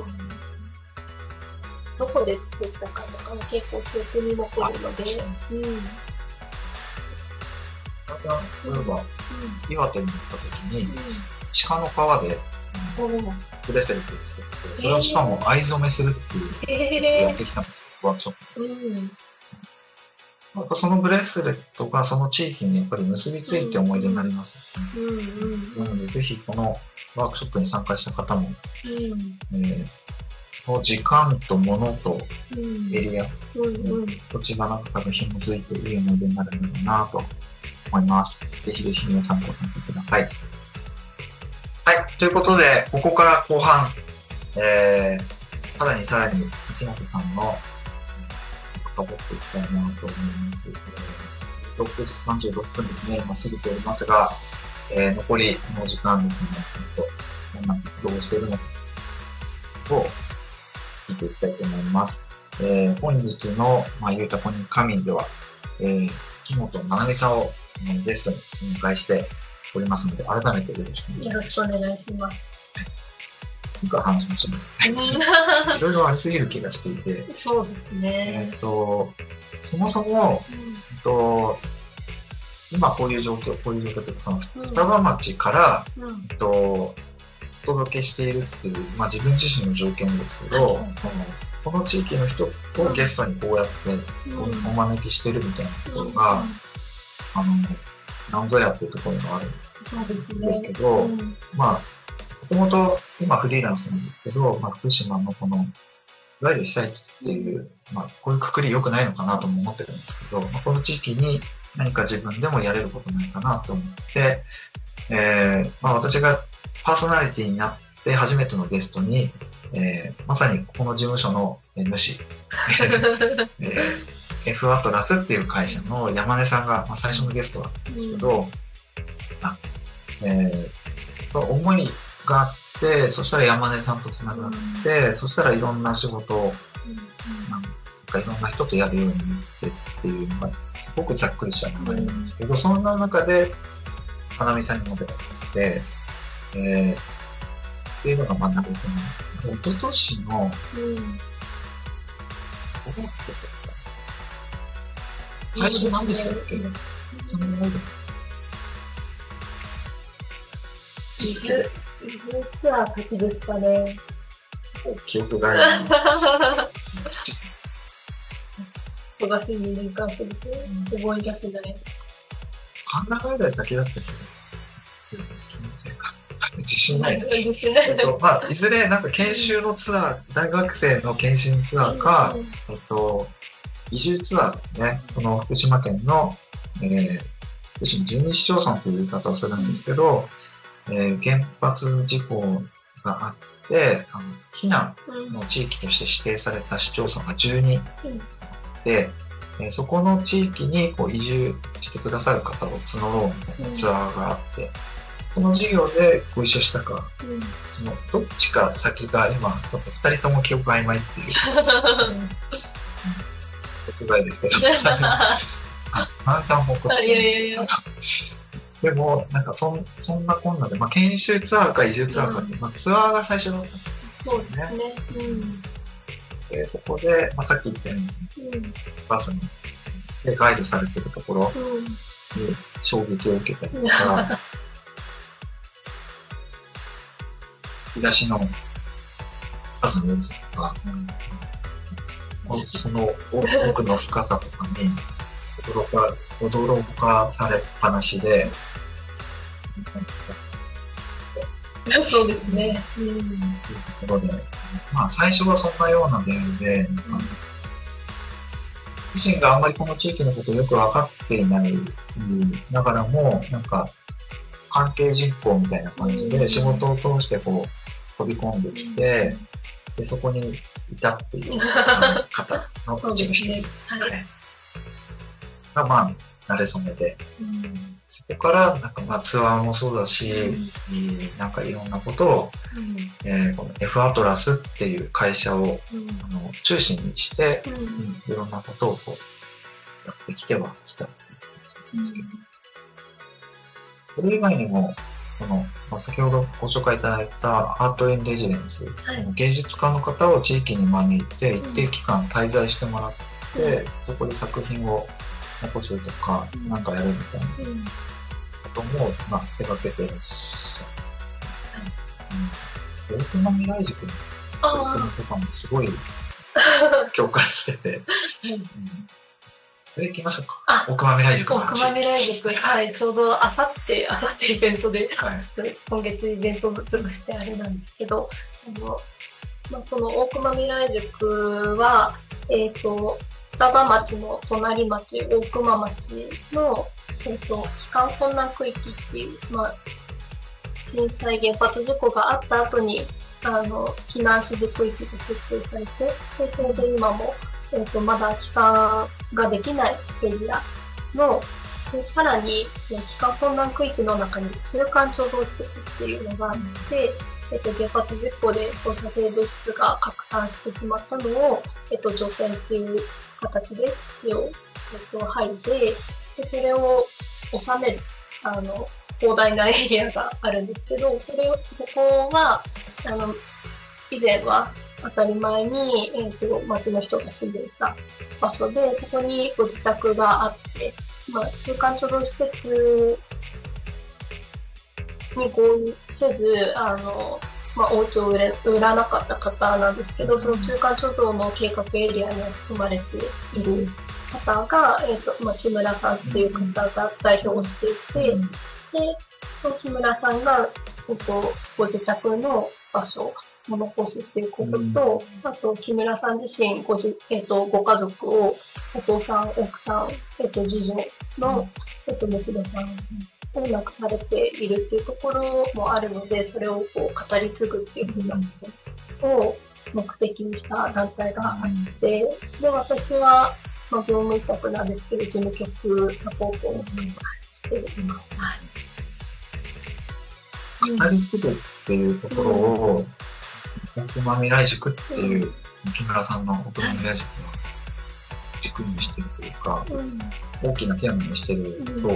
どこで作ったかとかも結構記憶に残るので。うん。例えば、岩手に行った時に、鹿の皮でうん。ブレスレットを作って、それをしかも藍染めするっていうへえやってきたんですワークショップ。うん。やっぱそのブレスレットがその地域にやっぱり結びついて思い出になります、ねうん。うん。なので、ぜひこのワークショップに参加した方も、うん。えー、この時間と物とうん。エリア。土地がなんか多分紐づいていい思い出になるのかなと思います。ぜひぜひ皆さんご参加ください。はい。ということで、ここから後半、えー、さらにさらに、秋元さんの、深掘っていきたいなと思います。えー6時36分ですね。今過ぎておりますが、えー、残りの時間ですね、ちょっと、どんな活動をしているのかを聞いていきたいと思います。えー、本日の、まあ、ゆうたこに神では、えー、木本七海さんを、えーゲストにお迎えしておりますので、改めてよろしくお願いします。よろしくお願いします。今から話しましょう。いろいろありすぎる気がしていて、そうですえね。っ、と、そもそも、えっと、今こういう状況、こういう状況というか、そのうん双葉町から、うん。えっと、お届けしているっていう、まあ自分自身の条件ですけど、はい。はいこの地域の人をゲストにこうやってうん。お招きしてるみたいなところが、あの、なんぞやっていうところがあるんですけね。ど、うん。まあ、もともと今フリーランスなんですけど、まあ、福島のこの、いわゆる被災地っていう、まあ、こういうくくり良くないのかなとも思ってるんですけど、まあ、この地域に何か自分でもやれることないかなと思って、えーまあ、私がパーソナリティになって初めてのゲストに、えーまさにこの事務所のえー主、えー F アトラスっていう会社の山根さんが、まあ、最初のゲストだったんですけど、あえー思いがあって、そしたら山根さんとつながって、そしたらいろんな仕事を、なんかいろんな人とやるようになってっていうのが、すごくざっくりした流れなんですけど、そんな中で、花見さんにも出会って、えー、っていうのがまあなんかその、一昨年の、うん最初何でしたっけうんその思い出移住、移住ツアー先ですかね。記憶がない。忙しい2年間過ぎて、覚え出せない。神田外大だけだった気がする。自信ないです。えっね。と、まあ、いずれなんか研修のツアー、大学生の研修ツアーか、えっと、移住ツアーですね。この福島県の、えー、福島12市町村という言い方をするんですけど、えー原発事故があって、あの避難うんの地域として指定された市町村が12うんで、えーそこの地域にこう移住してくださる方を募ろうみたいなツアーがあって、その授業でご一緒したか、うん。そのどっちか先が今、ちょっと二人とも記憶曖昧っていう。説外ですけど、あ炭酸報告でも、なんかそんそんなこんなで、まあ、研修ツアーか移住ツアーかって、まあ、ツアーが最初だったんですそうですね。うん。で、そこで、まあ、さっき言ったように、うん。バスにでガイドされてるところに衝撃を受けたりとか、東の数の様子とか、その奥の深さとかに驚か驚かされっぱなしで、うん。そうですね。うん。というところで、まあ最初はそんなような出会いで、なんか自身があんまりこの地域のことをよく分かっていないながらも、なんか関係人口みたいな感じうんで仕事を通してこう飛び込んできて、でそこにいたっていう 方のそううちの人ですね。はい。が、まあ、慣れ初めで、うん。そこからなんかまあツアーもそうだし、なんかいろんなことを、えーこの F アトラスっていう会社をうん。あの中心にして、うん。うんいろんなことをこうやってきてはきたっていう感じなんですけど、それ以外にも、この、まあ、先ほどご紹介いただいたアート・イン・レジデンス、はい。芸術家の方を地域に招いて一定期間滞在してもらって、そこで作品を残すとか、うん。なんかやるみたいな。うん。ことも、まあ、手掛けていらっしゃる。うん。大熊未来塾のあ取り組みとかもすごい 共感してて、うん。それ行きましょうか。あ大熊未来塾。奥間未来塾、はい、ちょうどあさって、あさってイベントで、はい ちょっと今月イベントを潰してあれなんですけど、あの、まあ、その大熊未来塾は、えっ、と、双葉町の隣町、大熊町の、えっ、と、帰還困難区域っていう、まあ、震災原発事故があった後に、あの、避難指示区域が設定されて、で、それで今も、えっ、と、まだ帰還ができないエリアの、でさらに、ね帰還困難区域の中に中間貯蔵施設っていうのがあって、えっと、原発事故で放射性物質が拡散してしまったのを、えっと、除染っていう形で土を、えっと、吐いて、でそれを収める、あの、広大なエリアがあるんですけど、それを、そこは、あの、以前は当たり前に、えっと、町の人が住んでいた場所で、そこにご自宅があって、まあ、中間貯蔵施設に合意せず、あの、まあ、お家を売れ売らなかった方なんですけど、その中間貯蔵の計画エリアに含まれている方が、えっ、と、まあ、木村さんっていう方が代表をしていて、で、その木村さんが、えっと、ご自宅の場所を残すっていうことと、あと、木村さん自身ごじ、えっと、ご家族を、お父さん、奥さん、えっと、次女の、えっと、娘さんを亡くされているっていうところもあるので、それをこう語り継ぐっていうふうなことを目的にした団体があって、で、私は、まあ、業務委託なんですけど、事務局サポートをしています。はい。語り継ぐっていうところを、大熊未来塾っていう、木村さんの大熊未来塾の軸にしてるというか、うん、大きなテーマにしてると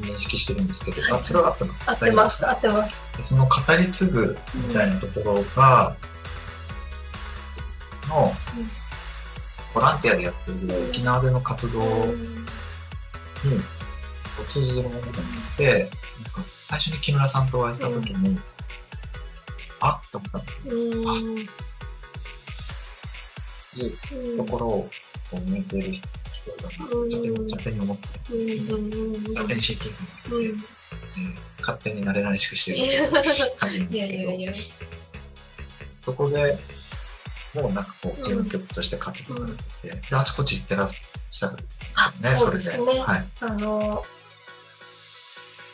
認識してるんですけど、はいあ、それは合ってます。合ってます、合ってます。でその語り継ぐみたいなところが、の、ボランティアでやってる沖縄での活動に通じるものがあって、なんか最初に木村さんとお会いした時に、あっと思ったんですうん。よ。ところをこう向いてる人勝手に勝手に思って、うん。勝手に親近感うん。があって、勝手に慣れ慣れしくしてる感じなんいですけどやいやい、や。そこで、もうなんかこう、事務局として活動されてて、で、あちこち行ってらっしゃるんあ、ですよね、そうですね。はい。あの、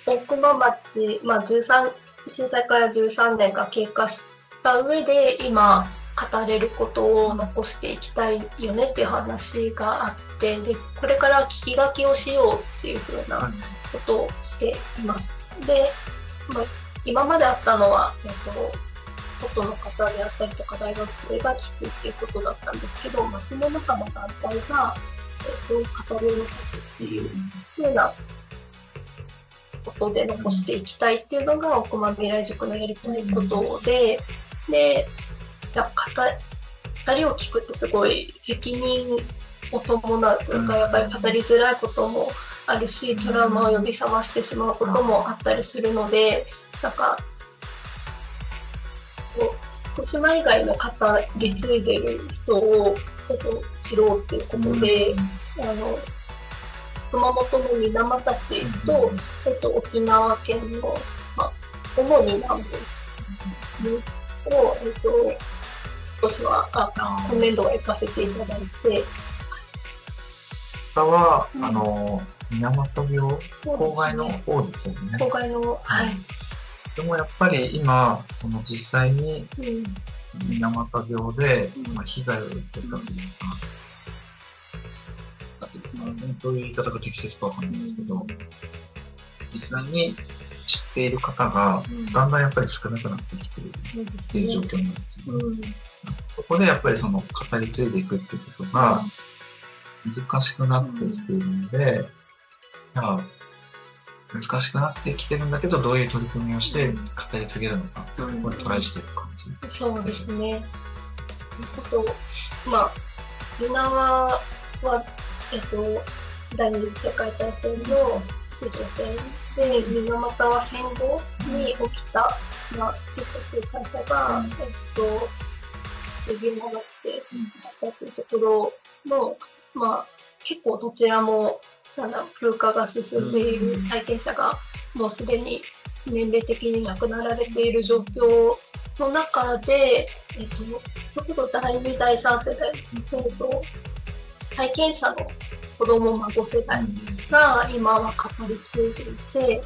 大熊町、まあ、13、震災から13年が経過した上で、今、語れることを残していきたいよねっていう話があって、で、これから聞き書きをしようっていうふうなことをしています。で、まあ、今まであったのは、えっと、外の方であったりとか大学生が聞くっていうことだったんですけど、町の中の団体が、えっと、語りを残すっていうふうなことで残していきたいっていうのが、奥間未来塾のやりたいことで、で、じゃあ語、語りを聞くってすごい責任を伴うというか、やっぱり語りづらいこともあるし、トラウマを呼び覚ましてしまうこともあったりするので、なんか、こう福島以外の語り継いでる人を、えっと、知ろうっていうことで、あの、熊本の水俣市と、えっと、沖縄県の、まあ、主に南部ですね、を、えっと、今年は、あ、今年度は行かせていただいて、他は、うんあの、水俣病、そうです郊外のね。方ですよね。郊外の、はい。でもやっぱり今、その実際にうん。水俣病で、うんまあ、被害を受けたというか、まあ、どういう言い方が適切かわかんないんですけど、実際に知っている方が、うんだんだんやっぱり少なくなってきているっていう状ね。況になってうん。そこでやっぱりその語り継いでいくっていうことが難しくなってきているので、じゃあ難しくなってきてるんだけど、どういう取り組みをして語り継げるのかうところにトライしていく感じ。そうですね。それこそ、まあ、沖縄は、えっと、第二次世界大戦の地上戦で、水俣は戦後に起きた、まあ、窒素という会社が、えっと、水銀を流してしまったというところの、まあ、結構どちらも、なんだろう、風化が進んでいる体験者が、もうすでに年齢的に亡くなられている状況の中で、えっと、それこそ第2、第3世代、えっと、体験者の子供、孫世代が今は語り継いでいて、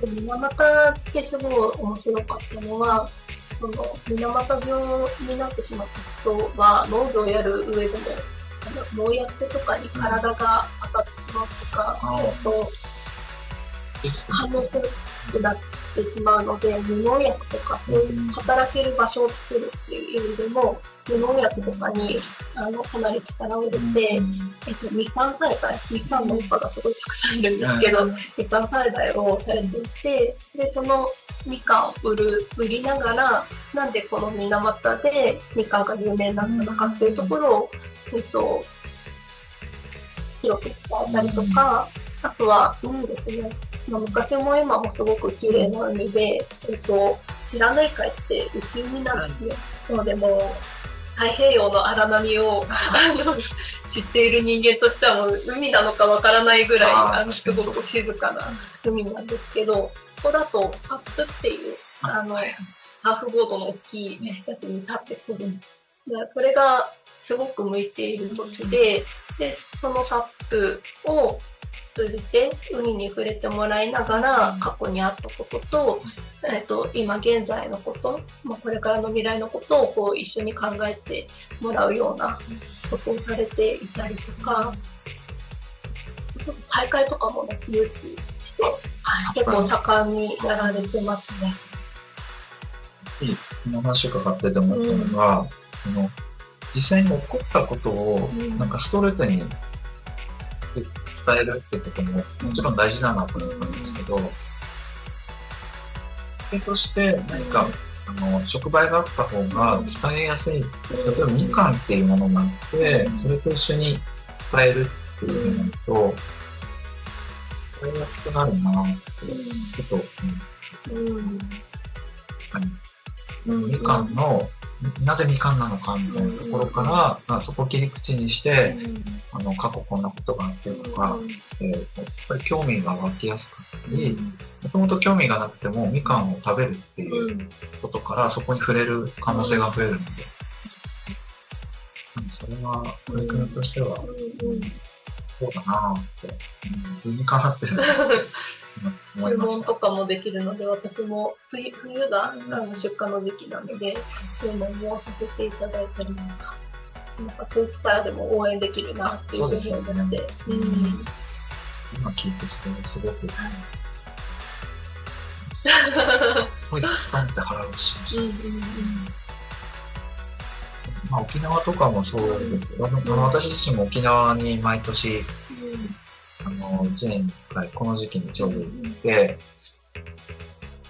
で水俣ってすごい面白かったのは、その水俣病になってしまった人は農業をやる上でも、農薬とかに体が当たってしまうとか、うんと反応するくなってしまうので、無農薬とか、そういう働ける場所を作るっていう意味でも、無農薬とかにあのかなり力を入れて、えっと、みかん栽培、みかんの葉がすごいたくさんいるんですけど、みかん栽培をされていて、で、そのみかんを売る、売りながら、なんでこの水俣でみかんが有名になったのかっていうところを、えっと、広く伝えたりとか、あとは海ですね。まあ、昔も今もすごく綺麗な海で、えっと、知らない海って内海なんですね。なのでもう、太平洋の荒波をあの知っている人間としてはもう海なのかわからないぐらいあのすごく静かな海なんですけど、そこだとサップっていうあのサーフボードの大きいやつに立ってくる。でそれがすごく向いている土地で、で、そのサップを通じて海に触れてもらいながら過去にあったことと、えっと、今現在のこと、まあ、これからの未来のことをこう一緒に考えてもらうようなことをされていたりとか、大会とかもね、誘致して、はい。結構盛んにやられてますね。この話伺ってて思ったのが、その実際に起こったことをうん。なんかストレートに伝えるってことももちろん大事だなと思ったんですけど、そとして何かあの触媒があった方が伝えやすい。例えばみかんっていうものがあって、それと一緒に伝えるっていうふうになると、伝えやすくなるなって、ちょっと、うんうんみかんの、なぜみかんなのかみたいなところから、まあ、そこを切り口にして、あの、過去こんなことがあってとか、えーやっぱり興味が湧きやすかったり、もともと興味がなくてもみかんを食べるっていうことから、そこに触れる可能性が増えるので、うんそれは取り組みとしてはそうだなぁって、うん、理にかなってる 注。文とかもできるので、私も冬冬が出荷の時期なので、注文もさせていただいたりとか、なんか遠くからでも応援できるなっていうふうに思って、そうですよね。今聞いてそれすごく、すごいストンって腹落ちし。ました。うんうんうん。まあ、沖縄とかもそうです。よ。あの私自身も沖縄に毎年、あの、1年に1回、この時期にちょうど行って、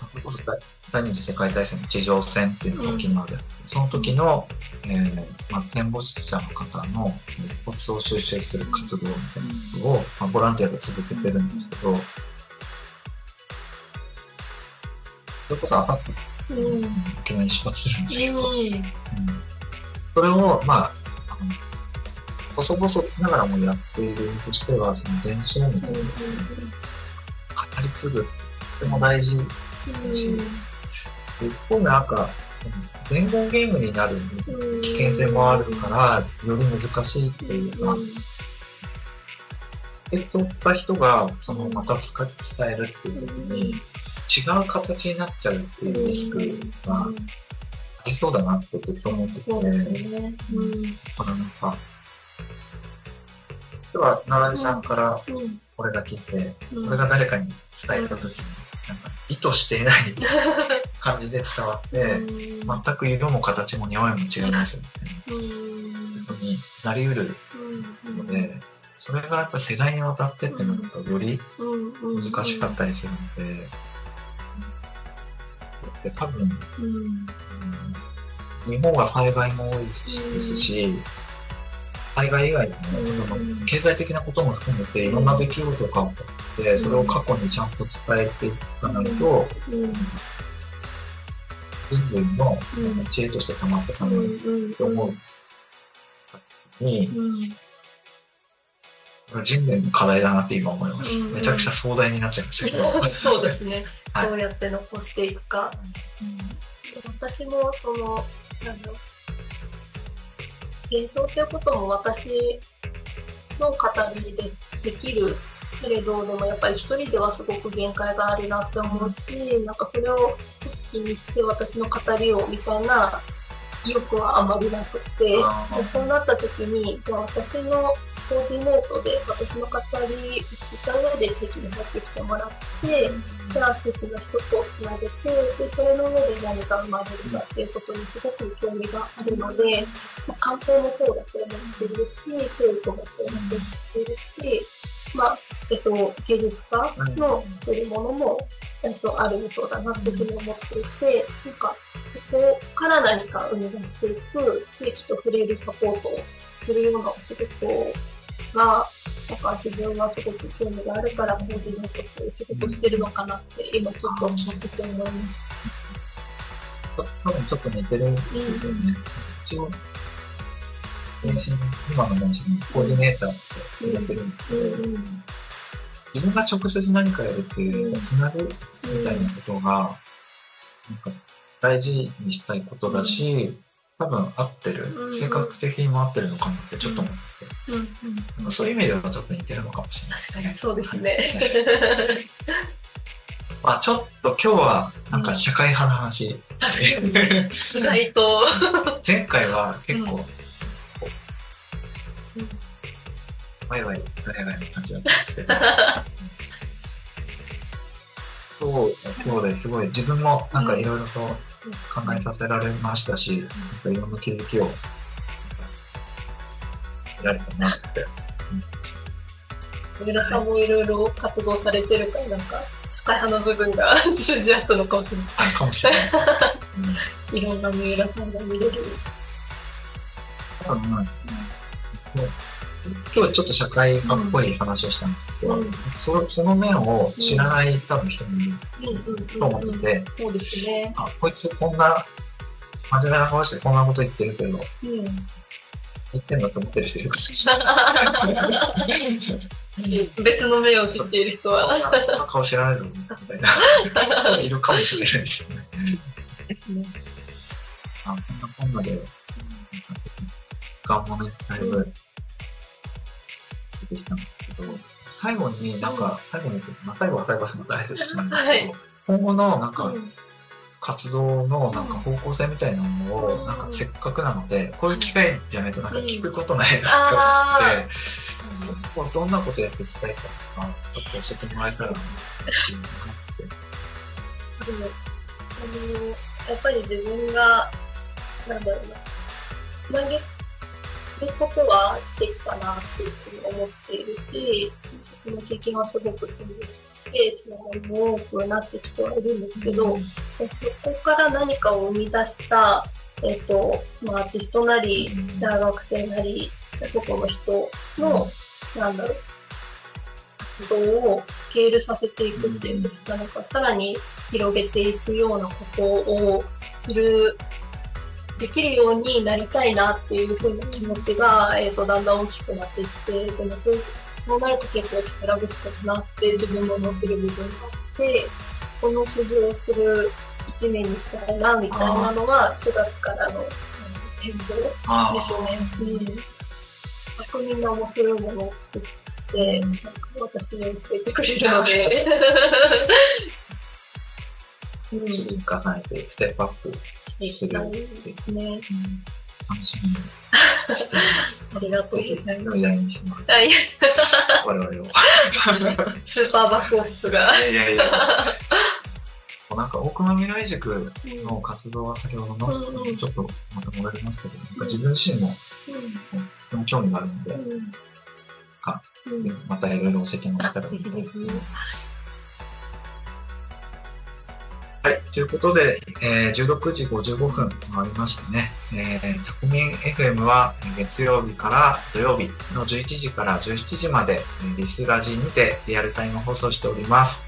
あそれこそ大第二次世界大戦の地上戦っていうのが沖縄であって、その時の、えーまあ、戦没者の方のえー骨を収集する活動みたいなことを、まあ、ボランティアで続けてるんですけど、それこそあさってうん。沖縄に出発するんですけど、うん。うんそれを、まあ、あの細々ながらもやっているとしては、その伝承みたいなのを語り継ぐってとても大事。一方でなんか、その伝言ゲームになる危険性もあるから、より難しいっていうか、受け取った人が、そのまた伝えるっていう時に、違う形になっちゃうっていうリスクがありそうだなってずっと思ってて、そうですね。うん。このなんか、例えば、奈良井さんからうん。これが来て、うんこれが誰かに伝えた時に、なんか意図していない 感じで伝わって、全く色も形も匂いも違いますよね。うん。ことになりうるうん。ので、それがやっぱ世代にわたってってなるとよりうん。難しかったりするので、で多分、うん。うん日本は災害も多いしですし、災害以外でも、うんその経済的なことも含めていろんな出来事が起こって、それを過去にちゃんと伝えていかないと、うん。人類のうん知恵として溜まっていかうないん。と思うに、うん。人類の課題だなって今思います。うんめちゃくちゃ壮大になっちゃいましたけど。そうですね。はいどうやって残していくか。私もその、なんだろう。現象っていうことも私の語りでできるけれど、でもやっぱり一人ではすごく限界があるなって思うし、なんかそれを組織にして私の語りをみたいな意欲はあまりなくて、そうなった時に、じゃあ私のコーディネートで私の語り歌上で地域に入ってきてもらって、じゃあ地域の人とつなげて、で、それの上で何が生まれるかっていうことにすごく興味があるので、まあ、観光もそうだと思ってるし、教育もそうだと思ってるし、まあ、えっと、芸術家の作るものも、えっと、あるそうだなっていうふうに思っていて、なんか、ここから何か生み出していく、地域と触れるサポートをするようなお仕事が、なんか自分はすごく興味があるから、コーディネートっていう仕事してるのかなって、今ちょっと聞いてて思いました。多分ちょっと似てるんですよね。一応、今の電子にコーディネーターってやってるんですけど、うん自分が直接何かやるっていうう、んつなぐみたいなことが、なんか大事にしたいことだし、多分合ってるう、ん性格的にも合ってるのかなってちょっと思って、うんうんなんかそういう意味ではちょっと似てるのかもしれない。確かにそうですね。まあちょっと今日はなんか社会派の話。確かに。意外と。前回は結構、うんワイワイガヤガヤの感じだった。んですけど、そう、今日です。ごい。自分もなんかいろいろと考えさせられましたし、なんかいろんな気づきを、得られたなって。上田さんもいろいろ活動されてるから、なんか、社会派の部分が通じ合ったのかもしれない。あるかもしれない。うん。いろんな三浦さんが見れる。多分、もう今日ちょっと社会派っぽい話をしたんですけど、うんそその面を知らない多分人もいると思ってて、そうですね。あ、こいつこんな、真面目な顔してこんなこと言ってるけど、うん。言ってんだと思ってる人いるかもしれない。別の目を知っている人は。なそんな顔知らないぞ、みたいな人いるかもしれないですよね。ですね。あ、こんなこんなで、時間もね、だいぶ出てきたんですけど、最後になんか、最後に、まあ、最後は最後はその大切なんですけど、はい。今後のなんかうん。活動のなんか方向性みたいなのを、うん。なんかせっかくなので、こういう機会じゃないとなんか聞くことないなあって思って、こうどんなことやっていきたいかとか、ちょっと教えてもらえたらなっていうのがあって。でも、あの、やっぱり自分が、なんだろうな、投げることはしてきたなっていうふうに思っているし、その経験はすごく積んできてつながりも多くなってきてはいるんですけど、でそこから何かを生み出した、えっとまあ、アーティストなり大学生なり外の人の、なんだろう活動をスケールさせていくっていうんですか、なんかさらに広げていくようなことをするできるようになりたいなっていうふうな気持ちが、えっとだんだん大きくなってきてでもそうそうなると結構力不足だなって自分も思ってる部分があってこの所持をする1年にしたいなみたいなのは4月からの展望あですよね。うん。あみんな面白いものを作って、なんか私に教えてくれるので、うん、積み重ねてステップアップしていきたいですね。楽しみにしています。ありがとうございますお。題にし我々を。スーパーバックオフィスが。いやいやいや。なんか、大熊未来塾の活動は先ほどの、ちょっとまた戻りますけど、なんか自分自身もとても興味があるので、うんかうんまたいろいろ教えてもらったらいいと思います。はい。ということで、えー16時55分回りましたね。えー、タコミン FM は月曜日から土曜日の11時から17時まで、リスラジにてリアルタイム放送しております。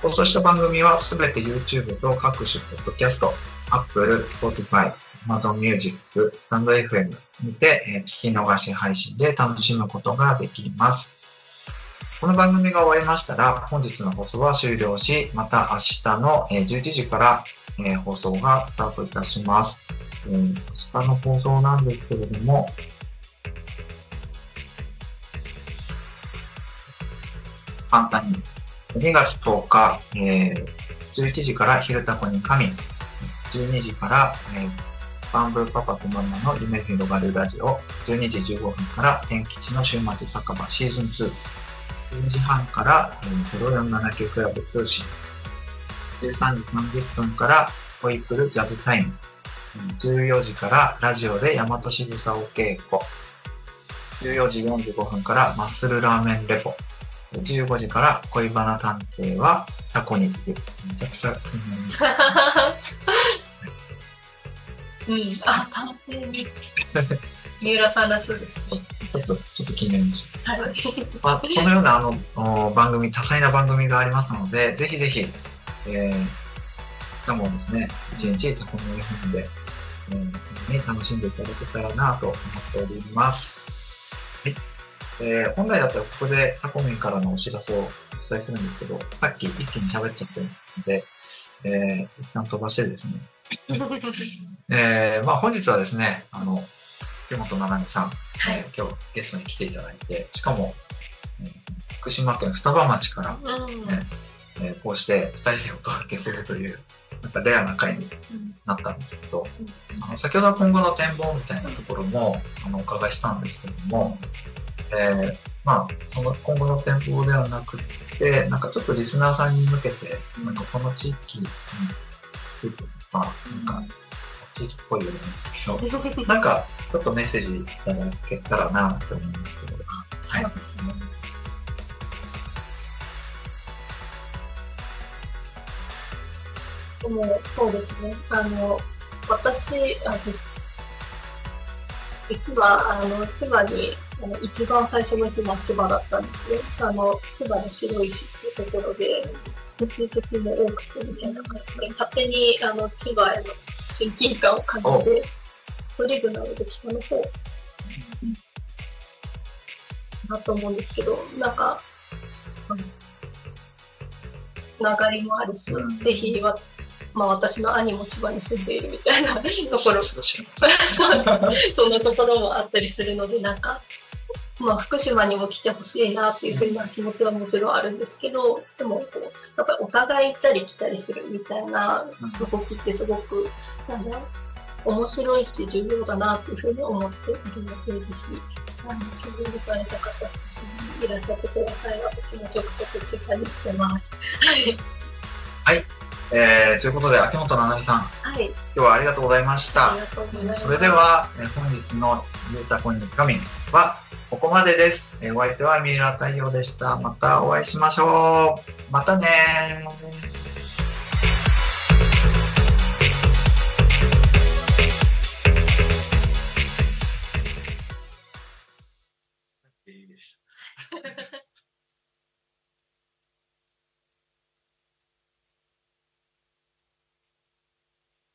放送した番組はすべて YouTube と各種ポッドキャスト、Apple、Spotify、Amazon Music、スタンド FM にて、えー聞き逃し配信で楽しむことができます。この番組が終わりましたら、本日の放送は終了し、また明日の11時から放送がスタートいたします。明日の放送なんですけれども、簡単に。2月10日、えー11時から昼タコに神、12時から、えーバンブーパパとママの夢広がるラジオ、12時15分から天吉の週末酒場シーズン2、10時半から、えー0479クラブ通信、13時30分からホイップルジャズタイム、14時からラジオで大和しぐさお稽古、14時45分からマッスルラーメンレポ、15時から恋バナ探偵はタコに行く。めちゃくちゃ気になります。うん、あ、探偵に。三浦さんらしいですね。ちょっと、ちょっと気になりました。はい。まあ、そのようなあのお番組、多彩な番組がありますので、ぜひぜひ、えー、しかもですね、一日タコミ FM で、えー、に楽しんでいただけたらなと思っております。はい。えー、本来だったらここでタコミンからのお知らせをお伝えするんですけど、さっき一気に喋っちゃってるので、えー、一旦飛ばしてですね、えー、まあ本日はですね、あの、木本七海さん、えー今日ゲストに来ていただいて、しかも、えー福島県双葉町から、うん。ねえーこうして二人でお届けするという、なんかレアな回になったんですけど、あの先ほどは今後の展望みたいなところもあのお伺いしたんですけども、えーまあ、その今後の展望ではなくて、なんかちょっとリスナーさんに向けて、なんかこの地域にまあ、なんか、地域っぽいようなんですけど、なんかちょっとメッセージいただけたらなって思うんですけど、はいそうですね。でも、そうですね。あの、私、あ実実は、あの、千葉に、あの一番最初の日は千葉だったんですよ。あの、千葉の白石っていうところで、親戚も多くてみたいな感じで、勝手に、あの、千葉への親近感を感じて、一人部なので北の方、なと思うんですけど、なんか、つながりもあるし、ぜひわ、まあ私の兄も千葉に住んでいるみたいなところ、そんなところもあったりするので、なんか、まあ福島にも来てほしいなっていうふうな気持ちはもちろんあるんですけど、でもこう、やっぱりお互い行ったり来たりするみたいな動きってすごく、なんだろう、面白いし重要だなっていうふうに思っているので、ぜひ、あの、興味深い方たちにいらっしゃってください。私もちょくちょく千葉に来てます。はい。えー、ということで、秋元七海さん、はい。今日はありがとうございました。それでは、えー本日のゆうたこに神は、ここまでです。えーお相手は三浦太陽でした。またお会いしましょう。またね